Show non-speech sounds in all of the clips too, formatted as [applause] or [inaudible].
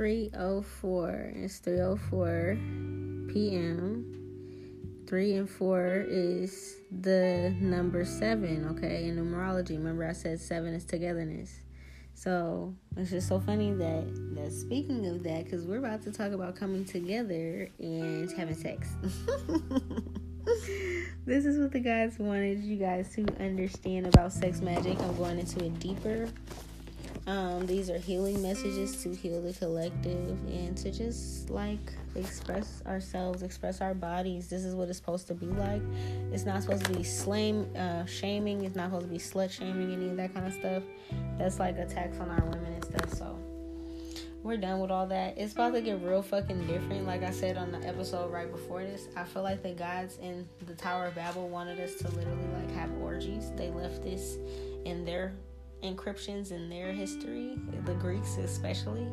304. It's 304 p.m. 3 and 4 is the number 7, okay, in numerology. Remember I said 7 is togetherness. So it's just so funny that that speaking of that, because we're about to talk about coming together and having sex. [laughs] this is what the guys wanted you guys to understand about sex magic. I'm going into it deeper um, these are healing messages to heal the collective and to just like express ourselves, express our bodies. This is what it's supposed to be like. It's not supposed to be slame, uh, shaming. It's not supposed to be slut shaming, any of that kind of stuff. That's like attacks on our women and stuff. So we're done with all that. It's about to get real fucking different. Like I said on the episode right before this, I feel like the gods in the Tower of Babel wanted us to literally like have orgies. They left this in their encryptions in their history, the Greeks especially.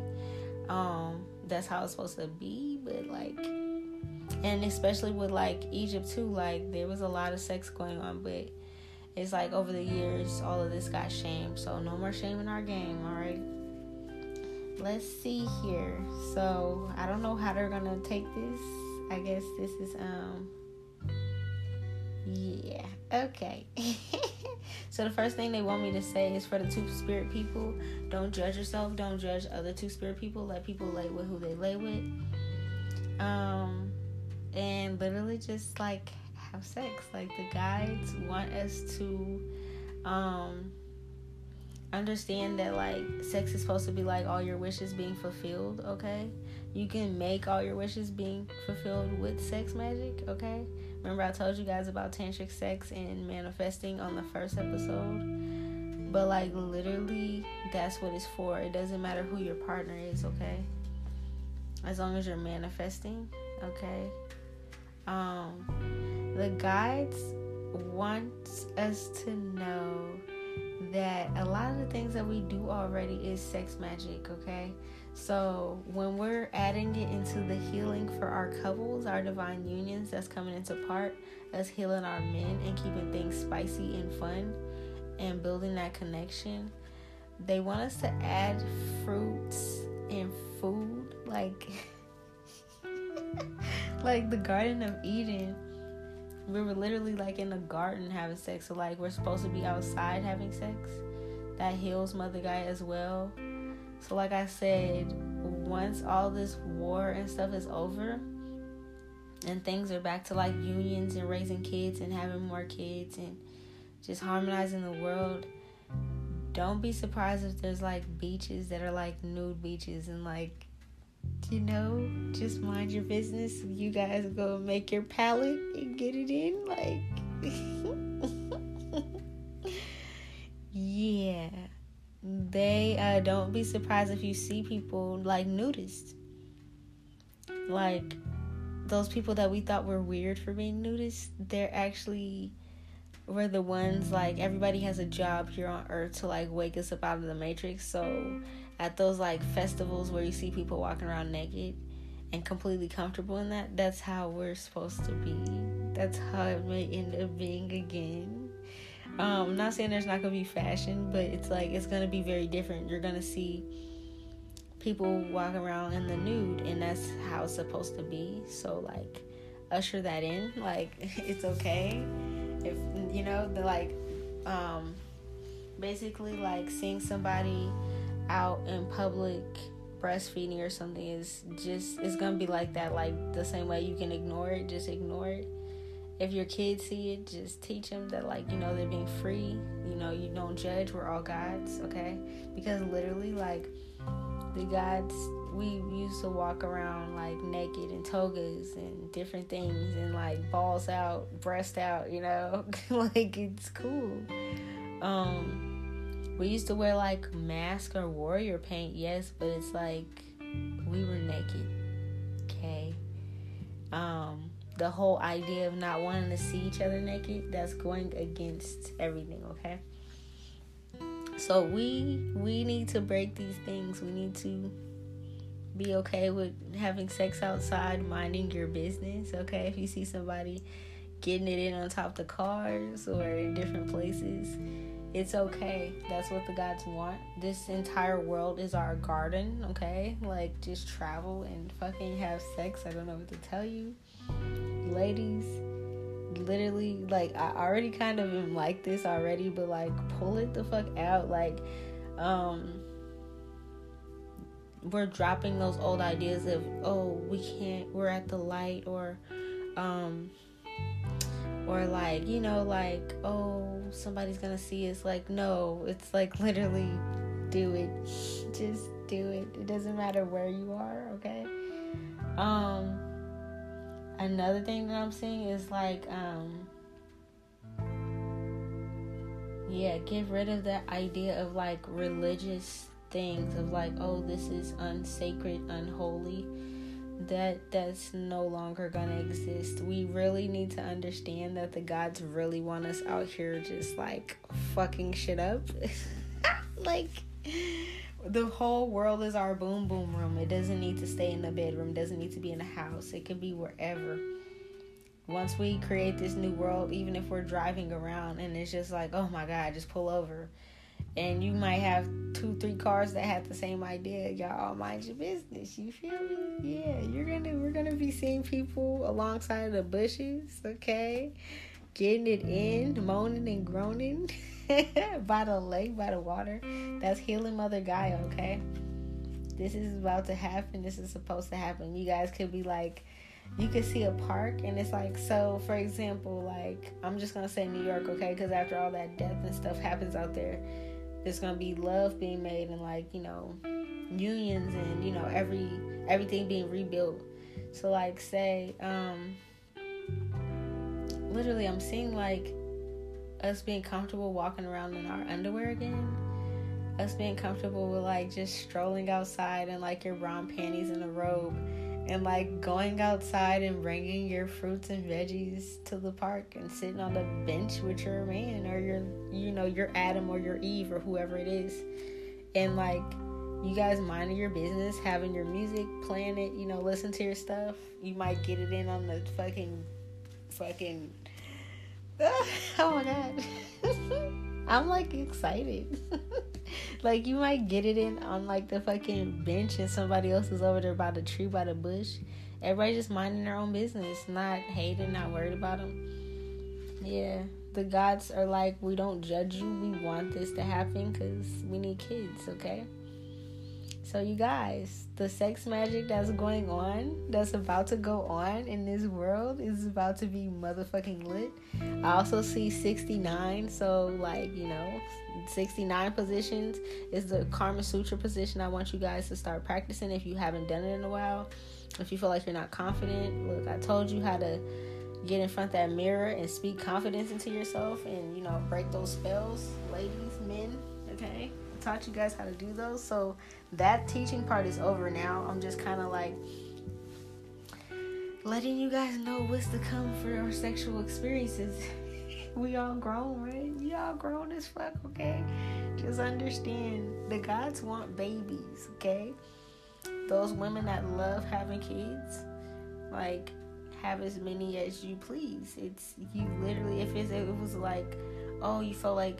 Um, that's how it's supposed to be, but like, and especially with like Egypt too, like there was a lot of sex going on, but it's like over the years, all of this got shamed. So no more shame in our game, all right? Let's see here. So I don't know how they're gonna take this. I guess this is um yeah okay [laughs] So the first thing they want me to say is for the two spirit people, don't judge yourself, don't judge other two spirit people. Let people lay with who they lay with. Um and literally just like have sex. Like the guides want us to um understand that like sex is supposed to be like all your wishes being fulfilled, okay? You can make all your wishes being fulfilled with sex magic, okay? Remember, I told you guys about tantric sex and manifesting on the first episode? But, like, literally, that's what it's for. It doesn't matter who your partner is, okay? As long as you're manifesting, okay? Um, the guides want us to know that a lot of the things that we do already is sex magic, okay? So when we're adding it into the healing for our couples, our divine unions that's coming into part, us healing our men and keeping things spicy and fun and building that connection, they want us to add fruits and food like [laughs] like the Garden of Eden. We were literally like in the garden having sex. So like we're supposed to be outside having sex. That heals Mother Gaia as well so, like I said, once all this war and stuff is over and things are back to like unions and raising kids and having more kids and just harmonizing the world, don't be surprised if there's like beaches that are like nude beaches and like you know, just mind your business. You guys go make your palette and get it in. Like, [laughs] yeah they uh, don't be surprised if you see people like nudists like those people that we thought were weird for being nudists they're actually we're the ones like everybody has a job here on earth to like wake us up out of the matrix so at those like festivals where you see people walking around naked and completely comfortable in that that's how we're supposed to be that's how it may end up being again um, I'm not saying there's not gonna be fashion, but it's like it's gonna be very different. You're gonna see people walking around in the nude, and that's how it's supposed to be. So like, usher that in. Like [laughs] it's okay if you know the like, um, basically like seeing somebody out in public breastfeeding or something is just it's gonna be like that. Like the same way you can ignore it, just ignore it if your kids see it, just teach them that, like, you know, they're being free. You know, you don't judge. We're all gods, okay? Because literally, like, the gods, we used to walk around, like, naked in togas and different things and, like, balls out, breast out, you know? [laughs] like, it's cool. Um, we used to wear, like, mask or warrior paint, yes, but it's like we were naked, okay? Um, the whole idea of not wanting to see each other naked that's going against everything okay? So we we need to break these things. We need to be okay with having sex outside minding your business okay? If you see somebody getting it in on top of the cars or in different places It's okay. That's what the gods want. This entire world is our garden, okay? Like, just travel and fucking have sex. I don't know what to tell you. Ladies, literally, like, I already kind of am like this already, but like, pull it the fuck out. Like, um, we're dropping those old ideas of, oh, we can't, we're at the light, or, um, or like you know like oh somebody's gonna see us. Like no it's like literally do it. [laughs] Just do it. It doesn't matter where you are okay? Um another thing that i'm seeing is like um yeah get rid of that idea of like religious things of like oh this is unsacred unholy that that's no longer gonna exist. We really need to understand that the gods really want us out here just like fucking shit up. [laughs] like the whole world is our boom boom room. It doesn't need to stay in the bedroom, doesn't need to be in the house. It could be wherever. Once we create this new world, even if we're driving around and it's just like, oh my god, just pull over and you might have two, three cars that have the same idea. Y'all mind your business. You feel me? Yeah, you're gonna we're gonna be seeing people alongside the bushes, okay? Getting it in, moaning and groaning [laughs] by the lake, by the water. That's healing Mother Gaia, okay? This is about to happen. This is supposed to happen. You guys could be like, you could see a park and it's like so for example like i'm just gonna say new york okay because after all that death and stuff happens out there there's gonna be love being made and like you know unions and you know every everything being rebuilt. So like say um literally i'm seeing like us being comfortable walking around in our underwear again. Us being comfortable with like just strolling outside in like your brown panties and a robe and like going outside and bringing your fruits and veggies to the park and sitting on the bench with your man or your you know your Adam or your Eve or whoever it is. And like you guys minding your business having your music playing it you know listen to your stuff you might get it in on the fucking fucking [laughs] oh my god [laughs] I'm like excited [laughs] like you might get it in on like the fucking bench and somebody else is over there by the tree by the bush. Everybody just minding their own business, not hating, not worried about them. Yeah, the gods are like, we don't judge you. We want this to happen because we need kids, okay? So, you guys, the sex magic that's going on, that's about to go on in this world, is about to be motherfucking lit. I also see 69, so, like, you know, 69 positions is the Karma Sutra position I want you guys to start practicing if you haven't done it in a while. If you feel like you're not confident, look, I told you how to get in front that mirror and speak confidence into yourself and, you know, break those spells, ladies, men, okay? Taught you guys how to do those. So, that teaching part is over now. I'm just kind of like letting you guys know what's to come for our sexual experiences. [laughs] we all grown, right? We all grown as fuck, okay? Just understand the gods want babies, okay? Those women that love having kids, like have as many as you please. It's you literally if it's, it was like, oh, you feel like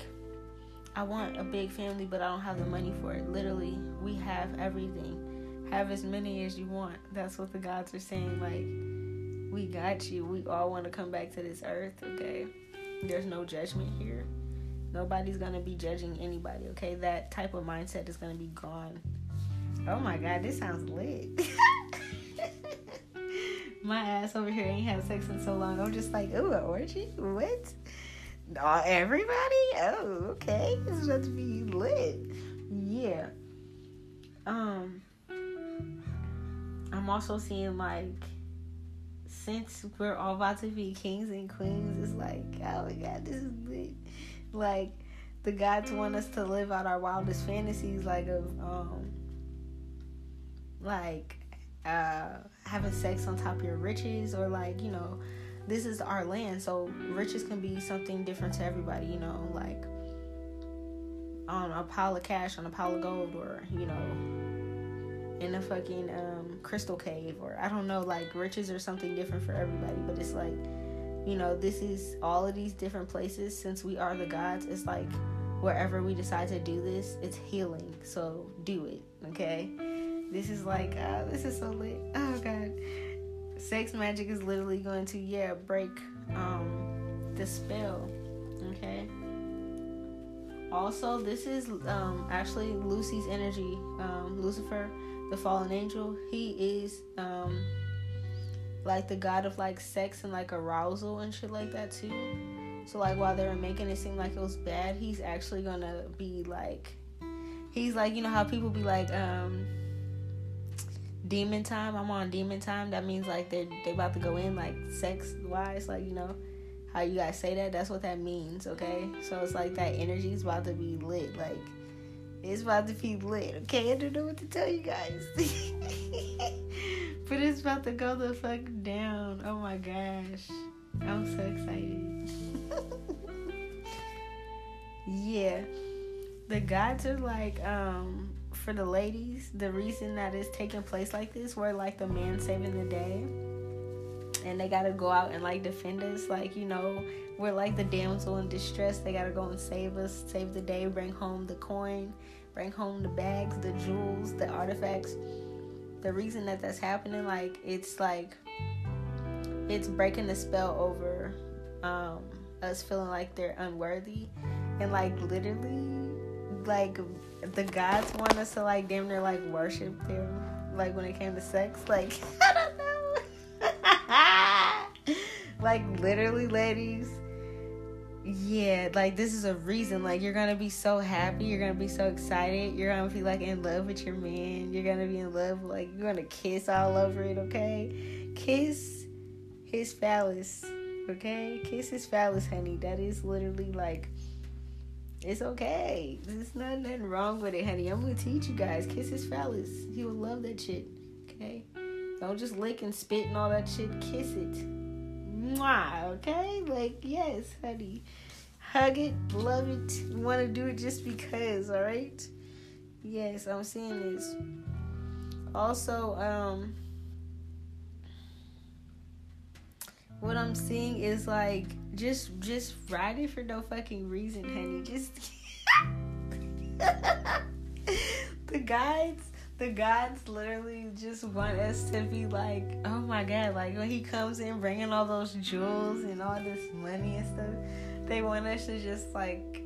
I want a big family, but I don't have the money for it. Literally, we have everything. Have as many as you want. That's what the gods are saying. Like, we got you. We all want to come back to this earth, okay? There's no judgment here. Nobody's gonna be judging anybody, okay? That type of mindset is gonna be gone. Oh my god, this sounds lit. [laughs] my ass over here ain't had sex in so long. I'm just like, ooh, an orgy? What? Uh, everybody? Oh, okay. This is about to be lit. Yeah. Um, I'm also seeing like since we're all about to be kings and queens, it's like, oh my god, this is lit. Like the gods want us to live out our wildest fantasies, like of um, like uh having sex on top of your riches, or like you know this is our land, so riches can be something different to everybody, you know, like on a pile of cash, on a pile of gold, or you know, in a fucking um, crystal cave, or I don't know, like riches are something different for everybody, but it's like, you know, this is all of these different places since we are the gods. It's like wherever we decide to do this, it's healing. So do it, okay? This is like, uh, this is so lit. Oh god, sex magic is literally going to yeah break um the spell, okay. Also, this is um actually Lucy's energy. Um, Lucifer, the fallen angel, he is um like the god of like sex and like arousal and shit like that too. So like while they were making it seem like it was bad, he's actually gonna be like he's like, you know how people be like, um demon time, I'm on demon time, that means like they they about to go in like sex wise, like, you know, how you guys say that, that's what that means, okay? So it's like that energy is about to be lit, like it's about to be lit, okay? I don't know what to tell you guys. [laughs] but it's about to go the fuck down. Oh my gosh. I'm so excited. [laughs] yeah. The gods are like, um, for the ladies, the reason that it's taking place like this, we're like the man saving the day. And they gotta go out and like defend us, like, you know, we're like the damsel in distress. They gotta go and save us, save the day, bring home the coin, bring home the bags, the jewels, the artifacts. The reason that that's happening, like, it's like it's breaking the spell over um, us feeling like they're unworthy and like literally like the gods want us to like damn near like worship them like when it came to sex like [laughs] i don't know [laughs] like literally ladies yeah like this is a reason like you're gonna be so happy you're gonna be so excited you're gonna be like in love with your man you're gonna be in love like you're gonna kiss all over it okay kiss his phallus, okay? Kiss his phallus, honey. That is literally like, it's okay. There's not nothing wrong with it, honey. I'm gonna teach you guys. Kiss his phallus. He will love that shit, okay? Don't just lick and spit and all that shit. Kiss it. Mwah, okay? Like, yes, honey. Hug it, love it, want to do it just because, alright? Yes, I'm seeing this. Also, um, what I'm seeing is like just just ride it for no fucking reason, honey. Just [laughs] the guides the gods literally just want us to be like, oh my god, like when he comes in bringing all those jewels and all this money and stuff, they want us to just like,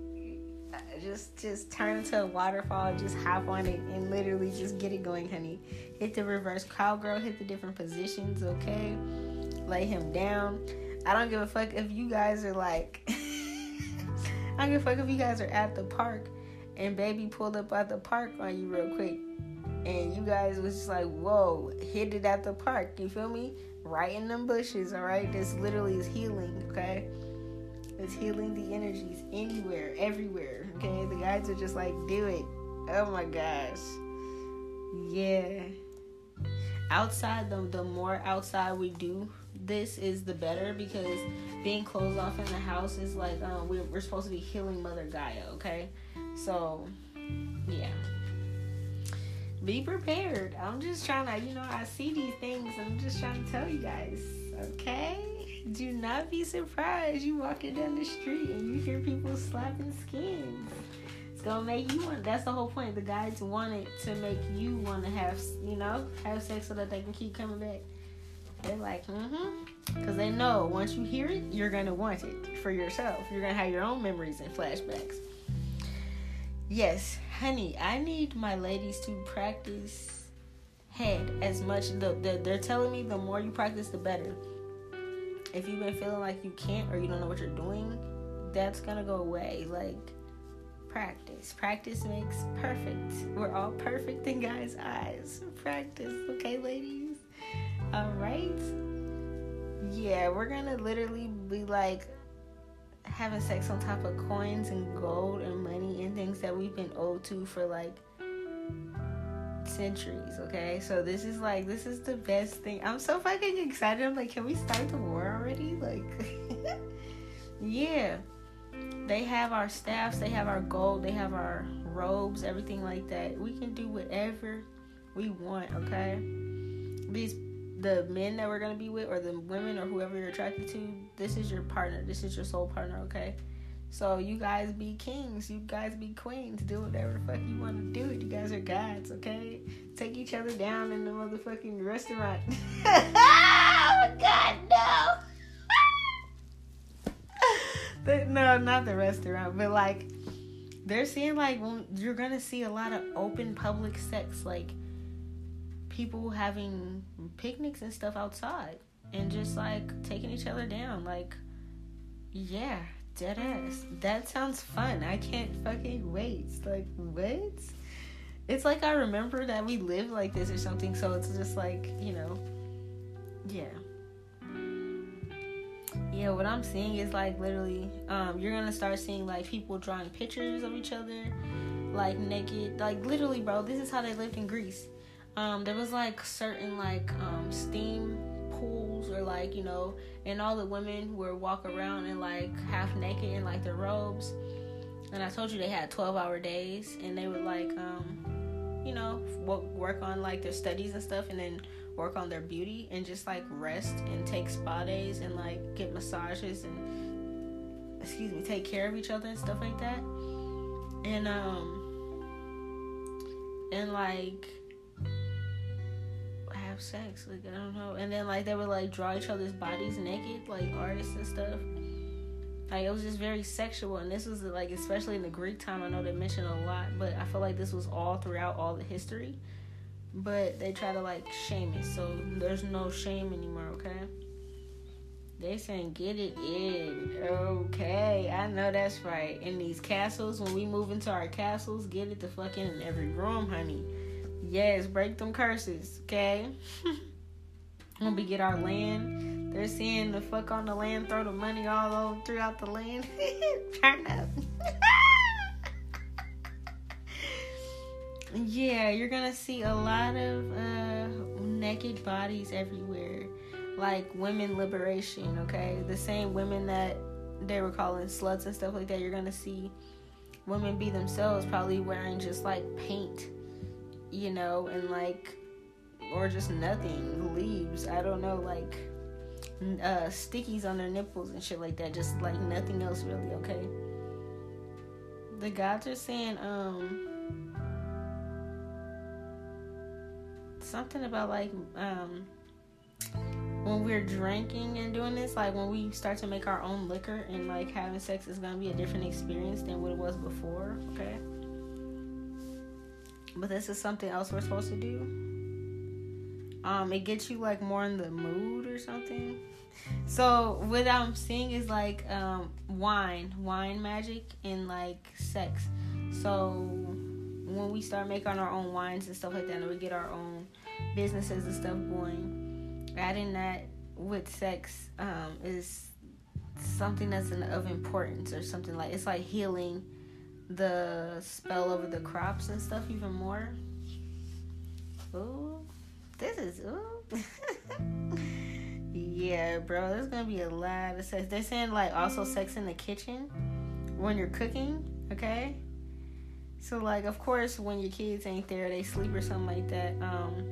just just turn into a waterfall, just hop on it and literally just get it going, honey. Hit the reverse cowgirl, hit the different positions, okay? Lay him down. I don't give a fuck if you guys are like, [laughs] I don't give a fuck if you guys are at the park and baby pulled up at the park on you real quick and you guys was just like, whoa, hit it at the park. You feel me? Right in them bushes, all right? This literally is healing, okay? It's healing the energies anywhere, everywhere, okay? The guys are just like, do it. Oh my gosh. Yeah. Outside, the, the more outside we do this is the better because being closed off in the house is like um, we're, we're supposed to be healing Mother Gaia, okay? So, yeah. Be prepared. I'm just trying to, you know, I see these things I'm just trying to tell you guys, okay? Do not be surprised you walking down the street and you hear people slapping skins. It's gonna make you want. That's the whole point. The guys wanted to make you want to have, you know, have sex so that they can keep coming back. They're like, mm-hmm. Because they know once you hear it, you're going to want it for yourself. You're going to have your own memories and flashbacks. Yes, honey, I need my ladies to practice head as much. The, the, they're telling me the more you practice, the better. If you've been feeling like you can't or you don't know what you're doing, that's going to go away. Like, practice. Practice makes perfect. We're all perfect in God's eyes. Practice, okay, ladies? All right. Yeah, we're gonna literally be like having sex on top of coins and gold and money and things that we've been owed to for like centuries, okay? So this is like this is the best thing. I'm so fucking excited. I'm like, can we start the war already? Like [laughs] Yeah. They have our staffs, they have our gold, they have our robes, everything like that. We can do whatever we want, okay? These the men that we're gonna be with or the women or whoever you're attracted to, this is your partner. This is your soul partner, okay? So you guys be kings, you guys be queens, do whatever the fuck you want to do. You guys are gods, okay? Take each other down in the motherfucking restaurant. oh [laughs] God, no. [laughs] no, not the restaurant, but like they're seeing like you're gonna see a lot of open public sex, like people having picnics and stuff outside, and just like taking each other down, like yeah Dead ass. That sounds fun. I can't fucking wait. Like, what? It's like I remember that we lived like this or something, so it's just like, you know, yeah. Yeah, what I'm seeing is like literally, um, you're gonna start seeing like people drawing pictures of each other, like naked. Like literally, bro, this is how they lived in Greece. Um, there was like certain like um steam pools or like you know and all the women would walk around and like half naked in like their robes. And i told you they had 12 hour days and they would like um you know work on like their studies and stuff and then work on their beauty and just like rest and take spa days and like get massages and excuse me take care of each other and stuff like that. And um and like have sex. Like I don't know. And then like they would like draw each other's bodies naked, like artists and stuff. Like it was just very sexual, and this was like especially in the Greek time. I know they mentioned a lot, but I feel like this was all throughout all the history. But they try to like shame it, so there's no shame anymore. Okay. They saying get it in. Okay, I know that's right. In these castles, when we move into our castles, get it the fucking in every room, honey. Yes, break them curses, okay? [laughs] when we get our land, they're seeing the fuck on the land, throw the money all over throughout the land. [laughs] Turn up. [laughs] yeah, you're gonna see a lot of uh, naked bodies everywhere, like women liberation. Okay, the same women that they were calling sluts and stuff like that. You're gonna see women be themselves, probably wearing just like paint you know, and like, or just nothing, leaves. I don't know, like, uh, stickies on their nipples and shit like that. Just like nothing else, really. Okay. The gods are saying, um, something about like, um, when we're drinking and doing this, like when we start to make our own liquor and like having sex is gonna be a different experience than what it was before. Okay. But this is something else we're supposed to do. Um, it gets you like more in the mood or something. So what I'm seeing is like um wine, wine magic and like sex. So when we start making our own wines and stuff like that, and we get our own businesses and stuff going, adding that with sex um, is something that's of importance or something like it's like healing the spell over the crops and stuff even more. Ooh, this is ooh. [laughs] yeah, bro, there's gonna be a lot of sex. They're saying like also sex in the kitchen when you're cooking, okay? So like of course when your kids ain't there, they sleep or something like that. Um,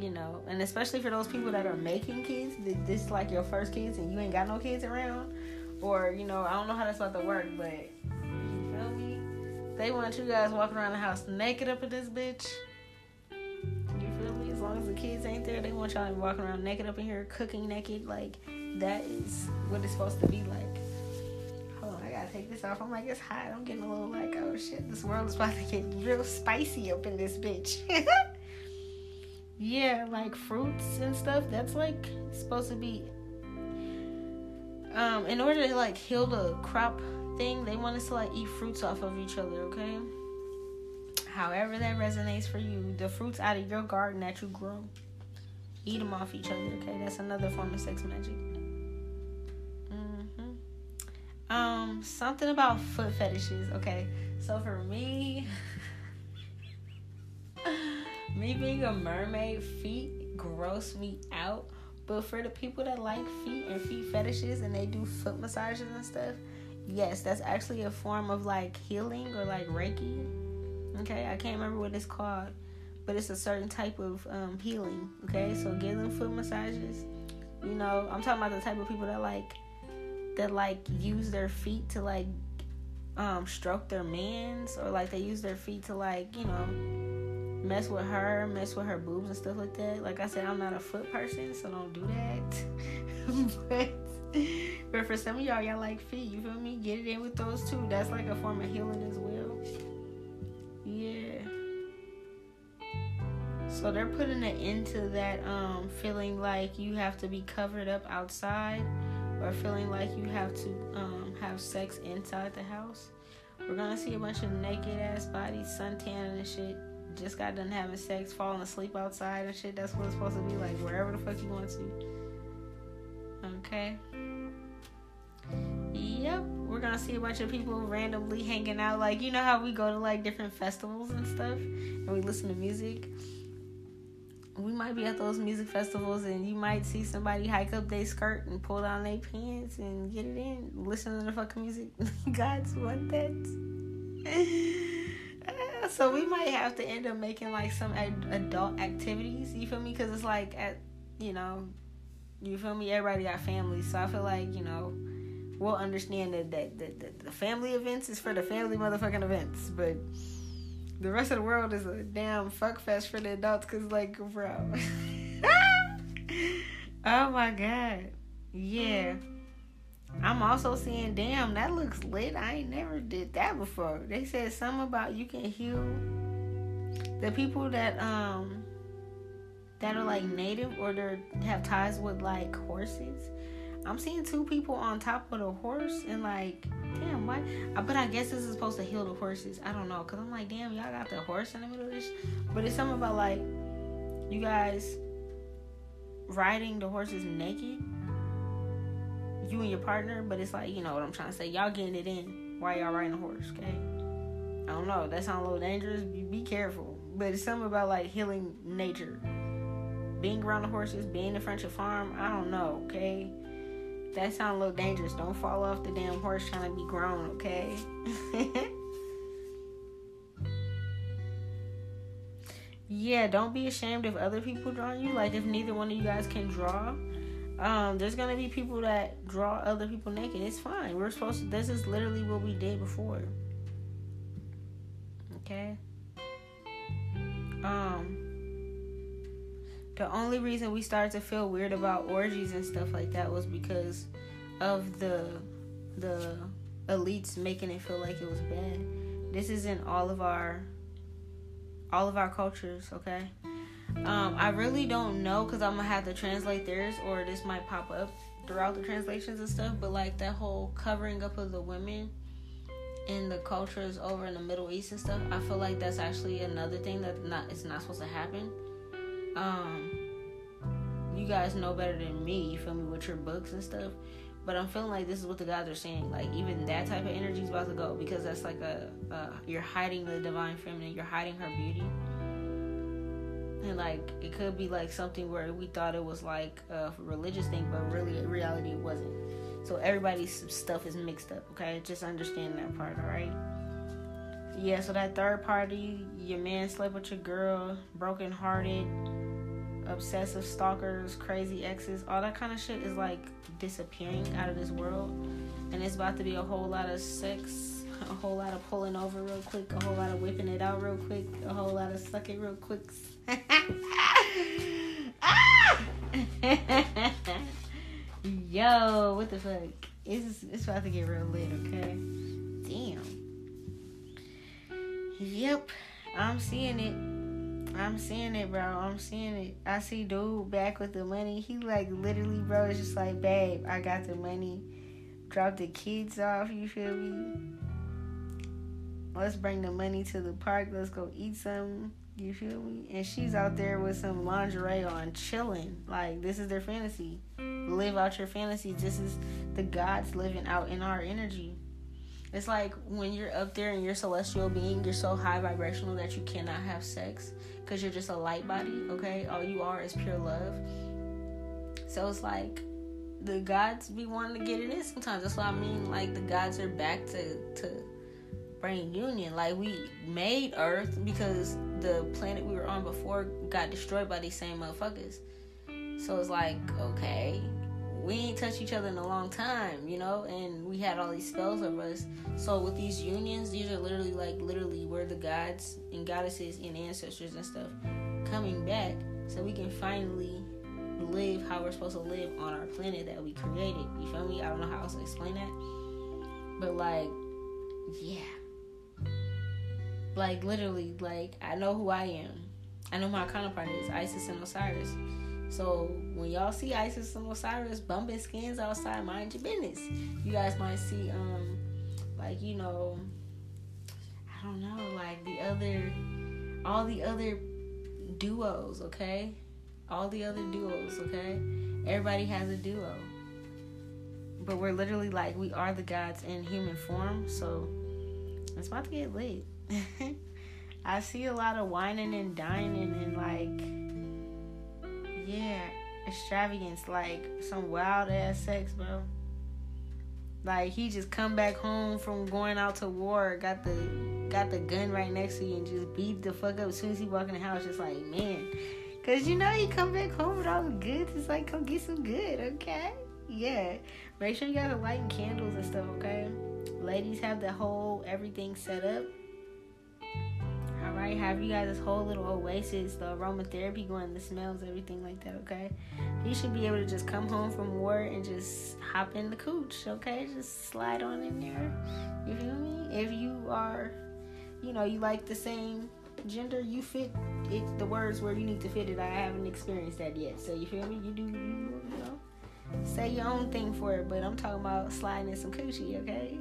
you know, and especially for those people that are making kids, this is like your first kids and you ain't got no kids around, or you know, I don't know how that's about to work, but they want you guys walking around the house naked up in this bitch. You feel me? As long as the kids ain't there, they want y'all walking around naked up in here, cooking naked. Like that is what it's supposed to be like. Hold on, I gotta take this off. I'm like, it's hot. I'm getting a little like, oh shit, this world is about to get real spicy up in this bitch. [laughs] yeah, like fruits and stuff. That's like supposed to be um in order to like heal the crop thing, they want us to like eat fruits off of each other, okay? However that resonates for you, the fruits out of your garden that you grow, eat them off each other, okay? That's another form of sex magic. Mm-hmm. Um, something about foot fetishes, okay? So for me, [laughs] me being a mermaid, feet gross me out. But for the people that like feet and feet fetishes and they do foot massages and stuff, yes, that's actually a form of like healing or like Reiki. Okay, I can't remember what it's called, but it's a certain type of um, healing. Okay, so give them foot massages. You know, I'm talking about the type of people that like that like use their feet to like um stroke their mans or like they use their feet to like you know mess with her mess with her boobs and stuff like that like i said i'm not a foot person so don't do that [laughs] but [laughs] but for some of y'all y'all like feet you feel me get it in with those two that's like a form of healing as well yeah so they're putting an end to that um feeling like you have to be covered up outside or feeling like you have to um, have sex inside the house. We're gonna see a bunch of naked ass bodies, suntan and shit. Just got done having sex, falling asleep outside and shit. That's what it's supposed to be like, wherever the fuck you want to. Okay. Yep, we're gonna see a bunch of people randomly hanging out. Like, you know how we go to like different festivals and stuff and we listen to music? we might be at those music festivals and you might see somebody hike up their skirt and pull down their pants and get it in, listen to the fucking music. [laughs] God's want that. [laughs] so we might have to end up making like some ad- adult activities. You feel me? Because it's like at you know, you feel me? Everybody got families, so I feel like you know we'll understand that that, that, that the family events is for the family motherfucking events, but the rest of the world is a damn fuck fest for the adults because like bro. [laughs] Oh my god. Yeah. I'm also seeing damn that looks lit. I ain't never did that before. They said something about you can heal the people that um that are like mm. native or they have ties with like horses i'm seeing two people on top of the horse and like damn, why? But I guess this is supposed to heal the horses. I don't know, cause I'm like, damn, y'all got the horse in the middle of this. But it's something about like you guys riding the horses naked, you and your partner. But it's like, you know what I'm trying to say. Y'all getting it in while y'all riding the horse, okay? I don't know. That sounds a little dangerous. Be, be careful. But it's something about like healing nature, being around the horses, being in front of farm. I don't know, okay? that sounds a little dangerous. Don't fall off the damn horse trying to be grown, okay? [laughs] yeah, don't be ashamed if other people draw you. Like if neither one of you guys can draw, um, there's gonna be people that draw other people naked. It's fine. We're supposed to. This is literally what we did before. Okay. Um. The only reason we started to feel weird about orgies and stuff like that was because of the the elites making it feel like it was bad. This is in all of our all of our cultures, okay? Um, I really don't know because I'm gonna have to translate theirs, or this might pop up throughout the translations and stuff. But like that whole covering up of the women in the cultures over in the Middle East and stuff, I feel like that's actually another thing that not it's not supposed to happen. Um, you guys know better than me. You feel me with your books and stuff. But I'm feeling like this is what the gods are saying. Like even that type of energy is about to go because that's like a, a you're hiding the divine feminine. You're hiding her beauty. And like it could be like something where we thought it was like a religious thing, but really in reality it wasn't. So everybody's stuff is mixed up. Okay, just understand that part. All right yeah, so that third party, your man slept with your girl, broken hearted, obsessive stalkers, crazy exes, all that kind of shit is like disappearing out of this world. And it's about to be a whole lot of sex, a whole lot of pulling over real quick, a whole lot of whipping it out real quick, a whole lot of sucking real quick. [laughs] Yo, what the fuck? It's, it's about to get real lit, okay? Damn. Yep, I'm seeing it. I'm seeing it, bro. I'm seeing it. I see dude back with the money. He like literally, bro, it's just like, babe, I got the money. Drop the kids off. You feel me? Let's bring the money to the park. Let's go eat something. You feel me? And she's out there with some lingerie on, chilling. Like this is their fantasy. Live out your fantasy. This is the gods living out in our energy. It's like when you're up there and you're celestial being, you're so high vibrational that you cannot have sex because you're just a light body, okay? All you are is pure love. So it's like the gods be wanting to get it in sometimes. That's what I mean. Like the gods are back to to bring union. Like we made Earth because the planet we were on before got destroyed by these same motherfuckers. So it's like, okay, we ain't touched each other in a long time, you know, and we had all these spells over us. So with these unions, these are literally like literally we're the gods and goddesses and ancestors and stuff coming back so we can finally live how we're supposed to live on our planet that we created. You feel me? I don't know how else to explain that. But like, yeah. Like literally, like I know who I am. I know my counterpart is Isis and Osiris. So when y'all see Isis and Osiris bumping skins outside, mind your business. You guys might see um like, you know, I don't know, like the other all the other duos, okay? All the other duos, okay? Everybody has a duo. But we're literally like we are the gods in human form, so it's about to get lit. [laughs] I see a lot of whining and dining and like yeah, extravagance, like some wild ass sex, bro. Like he just come back home from going out to war, got the got the gun right next to you and just beat the fuck up as soon as he walk in the house. Just like man, cause you know he come back home with all the goods. It's like come get some good, okay? Yeah. Make sure you guys are lighting candles and stuff, okay? Ladies have the whole everything set up. Alright, have you guys this whole little oasis, the aromatherapy going, the smells, everything like that, okay? You should be able to just come home from war and just hop in the cooch, okay? Just slide on in there. You feel me? If you are, you know, you like the same gender, you fit it the words where you need to fit it. I haven't experienced that yet. So you feel me? You do you, you know say your own thing for it, but I'm talking about sliding in some coochie, okay?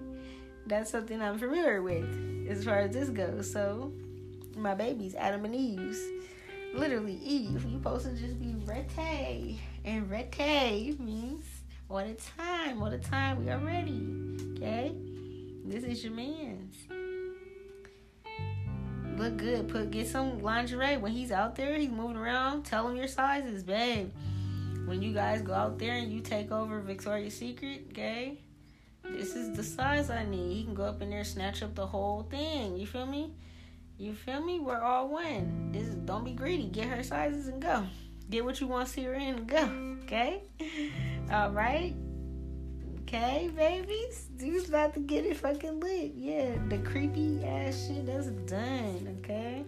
That's something I'm familiar with as far as this goes. So my babies, Adam and Eve's. Literally, Eve, you supposed to just be rete. And rete means all the time, all the time, we are ready. Okay? This is your man's. Look good. Put get some lingerie when he's out there, he's moving around. Tell him your sizes, babe. When you guys go out there and you take over Victoria's Secret, okay? This is the size I need. He can go up in there, snatch up the whole thing. You feel me? You feel me? We're all one. This is, don't be greedy. Get her sizes and go. Get what you want to see her in and go. Okay? [laughs] All right? Okay, babies? Dude's about to get it fucking lit. Yeah, the creepy ass shit, that's done. Okay?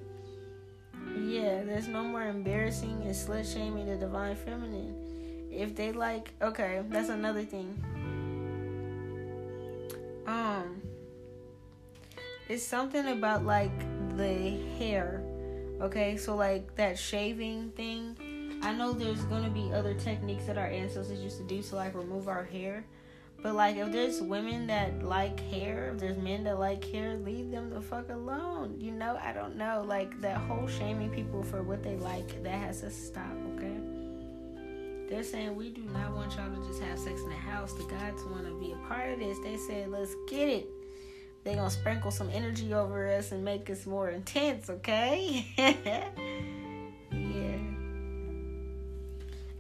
Yeah, there's no more embarrassing and slut shaming the divine feminine. If they like, okay, that's another thing. Um, it's something about like the hair. Okay, so like that shaving thing. I know there's gonna be other techniques that our ancestors used to do to like remove our hair. But like if there's women that like hair, if there's men that like hair, leave them the fuck alone. You know, I don't know. Like that whole shaming people for what they like, that has to stop, okay? They're saying we do not want y'all to just have sex in the house. The gods want to be a part of this. They said, let's get it they gonna sprinkle some energy over us and make us more intense, okay? [laughs] yeah.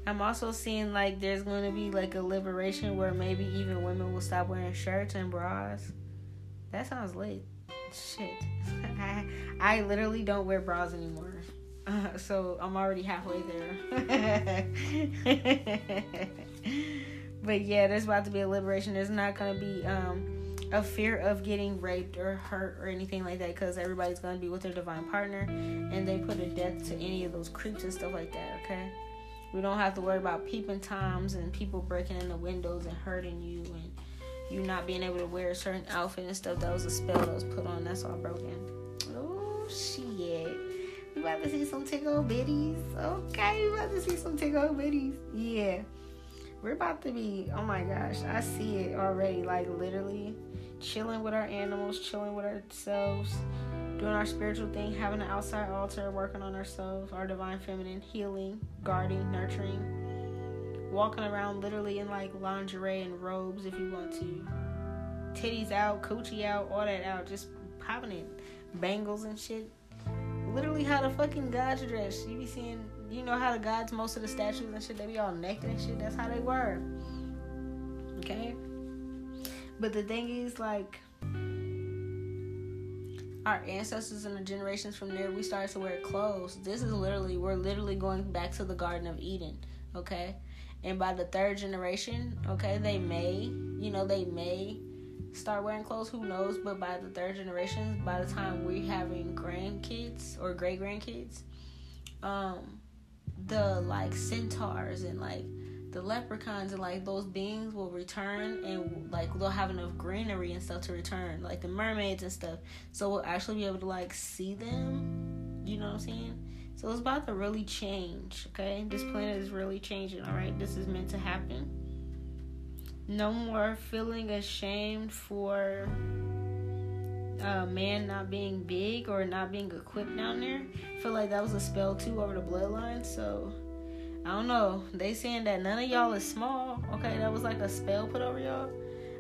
I'm also seeing like there's gonna be like a liberation where maybe even women will stop wearing shirts and bras. That sounds lit. Shit. I [laughs] I literally don't wear bras anymore. Uh, [laughs] so I'm already halfway there. but yeah, there's about to be a liberation. There's not gonna be um a fear of getting raped or hurt or anything like that because everybody's going to be with their divine partner and they put a death to any of those creeps and stuff like that, okay? We don't have to worry about peeping toms and people breaking in the windows and hurting you and you not being able to wear a certain outfit and stuff. That was a spell that was put on. That's all broken. Oh, shit. We about to see some tickle bitties. Okay, we about to see some tickle bitties. Yeah. We're about to be, oh my gosh, I see it already. Like, literally chilling with our animals, chilling with ourselves, doing our spiritual thing, having an outside altar, working on ourselves, our divine feminine, healing, guarding, nurturing, walking around literally in like lingerie and robes if you want to. Titties out, coochie out, all that out, just popping it. Bangles and shit. Literally how the fucking gods dress. You be seeing, you know how the gods, most of the statues and shit, they be all naked and shit. That's how they were. Okay? But the thing is, like, our ancestors and the generations from there, we started to wear clothes. This is literally, we're literally going back to the Garden of Eden. okay? And by the third generation, okay, they may, you know, they may start wearing clothes, who knows? But by the third generation, by the time we're having grandkids or great grandkids, um, the like centaurs and like the leprechauns and like those beings will return and like they'll have enough greenery and stuff to return, like the mermaids and stuff. So we'll actually be able to like see them. You know what I'm saying? So it's about to really change, okay? This planet is really changing, alright? This is meant to happen. No more feeling ashamed for a man not being big or not being equipped down there. I feel like that was a spell too over the bloodline, so I don't know. They saying that none of y'all is small. Okay, that was like a spell put over y'all.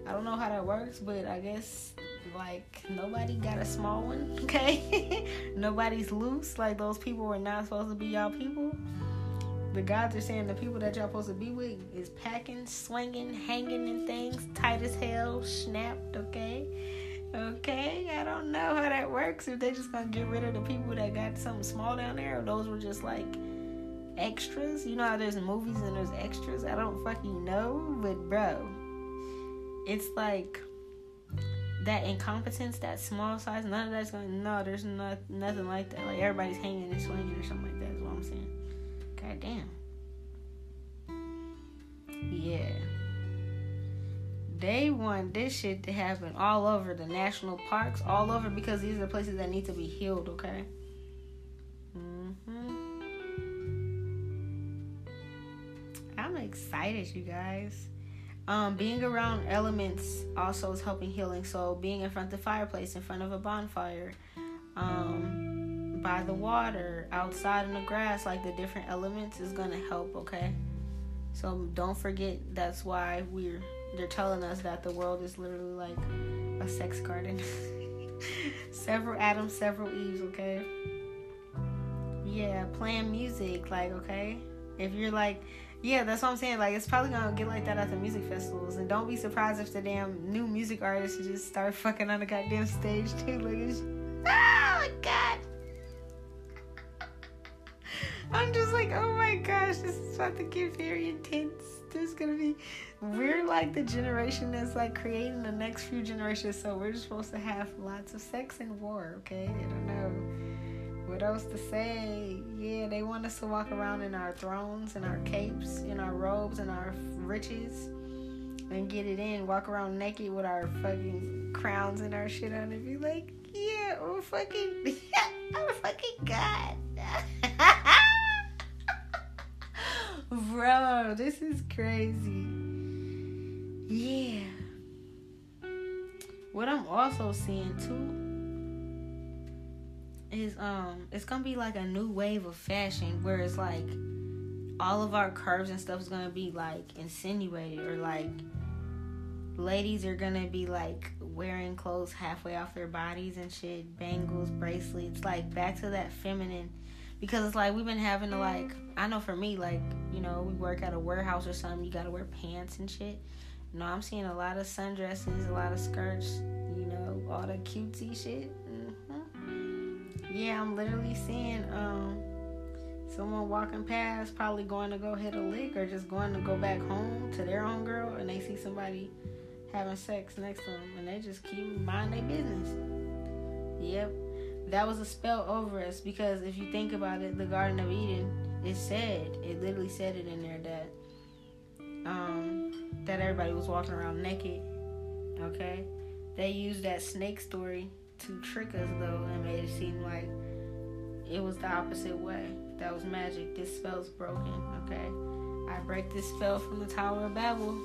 I don't know how that works, but I guess like nobody got a small one. [laughs] Okay, nobody's loose. Like those people were not supposed to be y'all people. The gods are saying the people that y'all supposed to be with is packing, swinging, hanging in things, tight as hell, snapped. Okay. Okay, I don't know how that works. If they just gonna get rid of the people that got something small down there, or those were just like extras. You know how there's movies and there's extras? I don't fucking know, but bro, it's like that incompetence, that small size, none of that's going no, there's not nothing like that. Like everybody's hanging and swinging or something like that is what I'm saying. God damn. Yeah. They want this shit to happen all over the national parks, all over because these are places that need to be healed, okay? Excited, you guys. Um, being around elements also is helping healing. So being in front of the fireplace, in front of a bonfire, um, by the water, outside in the grass, like the different elements is gonna help. Okay, so don't forget that's why we're they're telling us that the world is literally like a sex garden. [laughs] several Adams, several Eves. Okay. Yeah, playing music, like okay. If you're like yeah, that's what I'm saying. Like, it's probably gonna get like that at the music festivals, and don't be surprised if the damn new music artists just start fucking on the goddamn stage too. Like, it's, oh ah, my god. [laughs] I'm just like, oh my gosh, this is about to get very intense. This is gonna be, we're like the generation that's like creating the next few generations, so we're just supposed to have lots of sex and war, okay? I don't know what else to say? Yeah, they want us to walk around in our thrones and our capes, in our robes and our riches, and get it in. Walk around naked with our fucking crowns and our shit on and be like, yeah, I'm fucking, [laughs] I'm a fucking god. [laughs] Bro, this is crazy. Yeah. What I'm also seeing too is um it's gonna be like a new wave of fashion where it's like all of our curves and stuff is gonna be like insinuated or like ladies are gonna be like wearing clothes halfway off their bodies and shit, bangles, bracelets, like back to that feminine because it's like we've been having to like I know for me, like, you know, we work at a warehouse or something, you gotta wear pants and shit. No, I'm seeing a lot of sundresses, a lot of skirts, you know, all the cutesy shit yeah, I'm literally seeing um someone walking past, probably going to go hit a lick or just going to go back home to their own girl, and they see somebody having sex next to them, and they just keep mind their business. Yep, that was a spell over us because if you think about it, the Garden of Eden, it said, it literally said it in there that um that everybody was walking around naked. Okay, they used that snake story to trick us though and made it seem like it was the opposite way. That was magic. This spell's broken, okay? I break this spell from the Tower of Babel.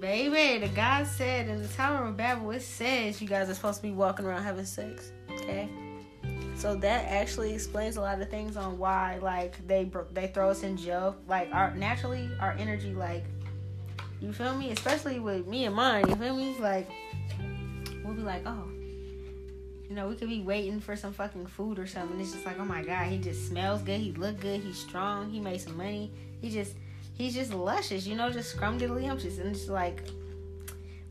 Baby, the God said in the Tower of Babel, it says you guys are supposed to be walking around having sex, okay? So that actually explains a lot of things on why, like they they throw us in jail. Like our naturally our energy, like you feel me, especially with me and mine. You feel me? Like we'll be like, oh, you know, we could be waiting for some fucking food or something. It's just like, oh my god, he just smells good. He look good. He's strong. He made some money. He just, he's just luscious. You know, just scrumdiddlyumptious. And it's like,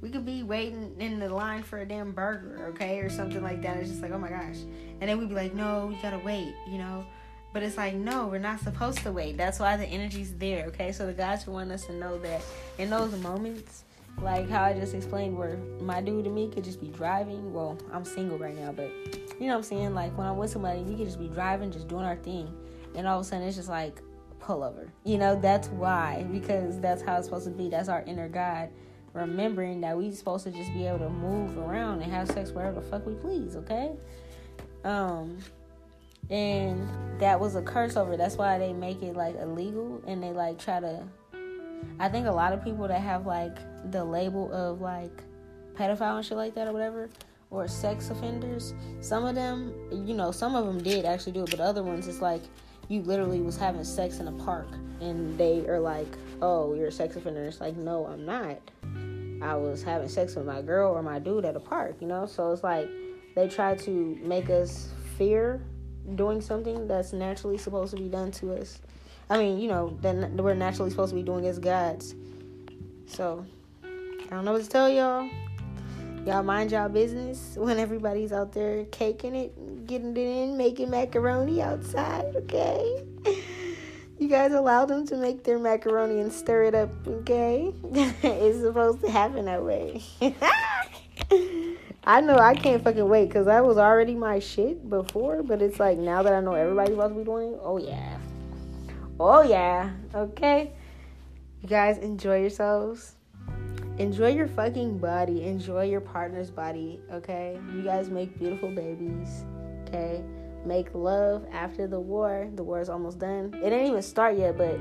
we could be waiting in the line for a damn burger, okay, or something like that. It's just like, oh my gosh. And then we'd be like, no, you gotta wait. You know, But it's like, no, we're not supposed to wait. That's why the energy's there, okay? So the guys want us to know that in those moments, like how I just explained, where my dude and me could just be driving. Well, I'm single right now, but you know what I'm saying? Like when I'm with somebody, we could just be driving, just doing our thing. And all of a sudden, it's just like, pull over. You know, that's why, because that's how it's supposed to be. That's our inner God remembering that we supposed to just be able to move around and have sex wherever the fuck we please, okay? Um, and that was a curse over. That's why they make it like illegal and they like try to. I think a lot of people that have like the label of like pedophile and shit like that or whatever, or sex offenders, some of them, you know, some of them did actually do it, but other ones it's like you literally was having sex in a park and they are like, oh, you're a sex offender. It's like, no, I'm not. I was having sex with my girl or my dude at a park, you know? So it's like they try to make us fear doing something that's naturally supposed to be done to us. I mean, you know, that we're naturally supposed to be doing as gods. So, I don't know what to tell y'all. Y'all mind y'all business [laughs] when everybody's out there caking it, getting it in, making macaroni outside, okay? [laughs] You guys allow them to make their macaroni and stir it up, okay? [laughs] it's supposed to happen that way. I know I can't fucking wait because that was already my shit before, but it's like now that I know everybody's about to be doing it, oh yeah. Oh yeah. Okay. You guys enjoy yourselves. Enjoy your fucking body. Enjoy your partner's body, okay? You guys make beautiful babies, okay? Make love after the war. The war is almost done. It ain't even start yet, but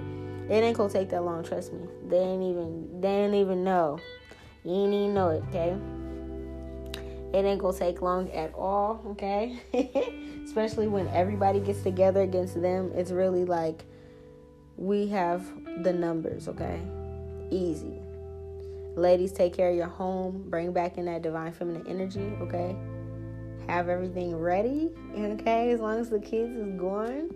it ain't gonna take that long, trust me. They ain't even they ain't even know. You ain't even know it, okay? It ain't gonna take long at all, okay? [laughs] Especially when everybody gets together against them. It's really like we have the numbers, okay? Easy. Ladies, take care of your home. Bring back in that divine feminine energy, okay? Have everything ready, okay? As long as the kids is gone.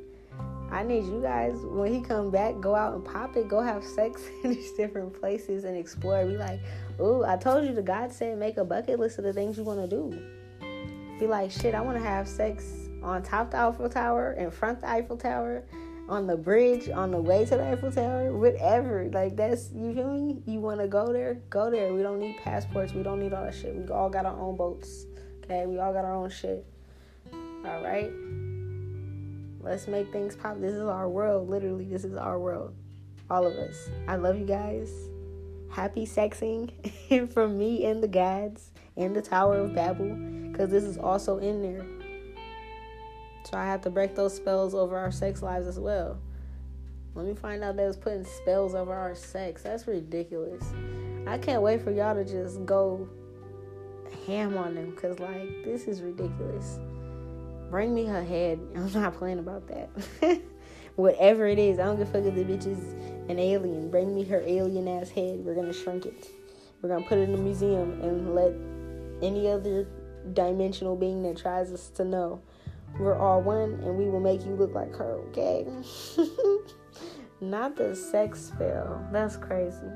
I need you guys when he come back, go out and pop it, go have sex [laughs] in these different places and explore. Be like, ooh, I told you the God said make a bucket list of the things you want to do. Be like, shit, I want to have sex on top the Eiffel Tower, in front the Eiffel Tower, on the bridge, on the way to the Eiffel Tower, whatever. Like that's you feel me? You want to go there? Go there. We don't need passports. We don't need all that shit. We all got our own boats. Okay, we all got our own shit. All right. Let's make things pop. This is our world. Literally, this is our world. All of us. I love you guys. Happy sexing [laughs] from me and the gods and the Tower of Babel because this is also in there. So I have to break those spells over our sex lives as well. Let me find out they was putting spells over our sex. That's ridiculous. I can't wait for y'all to just go ham on them because, like, this is ridiculous. Bring me her head. [laughs] I'm not playing about that. [laughs] Whatever it is, I don't give a fuck if the bitch is an alien. Bring me her alien ass head. We're gonna shrink it. We're gonna put it in a museum and let any other dimensional being that tries us to know we're all one and we will make you look like her, okay? [laughs] Not the sex spell. That's crazy.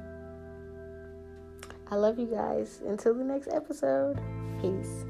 I love you guys. Until the next episode. Peace.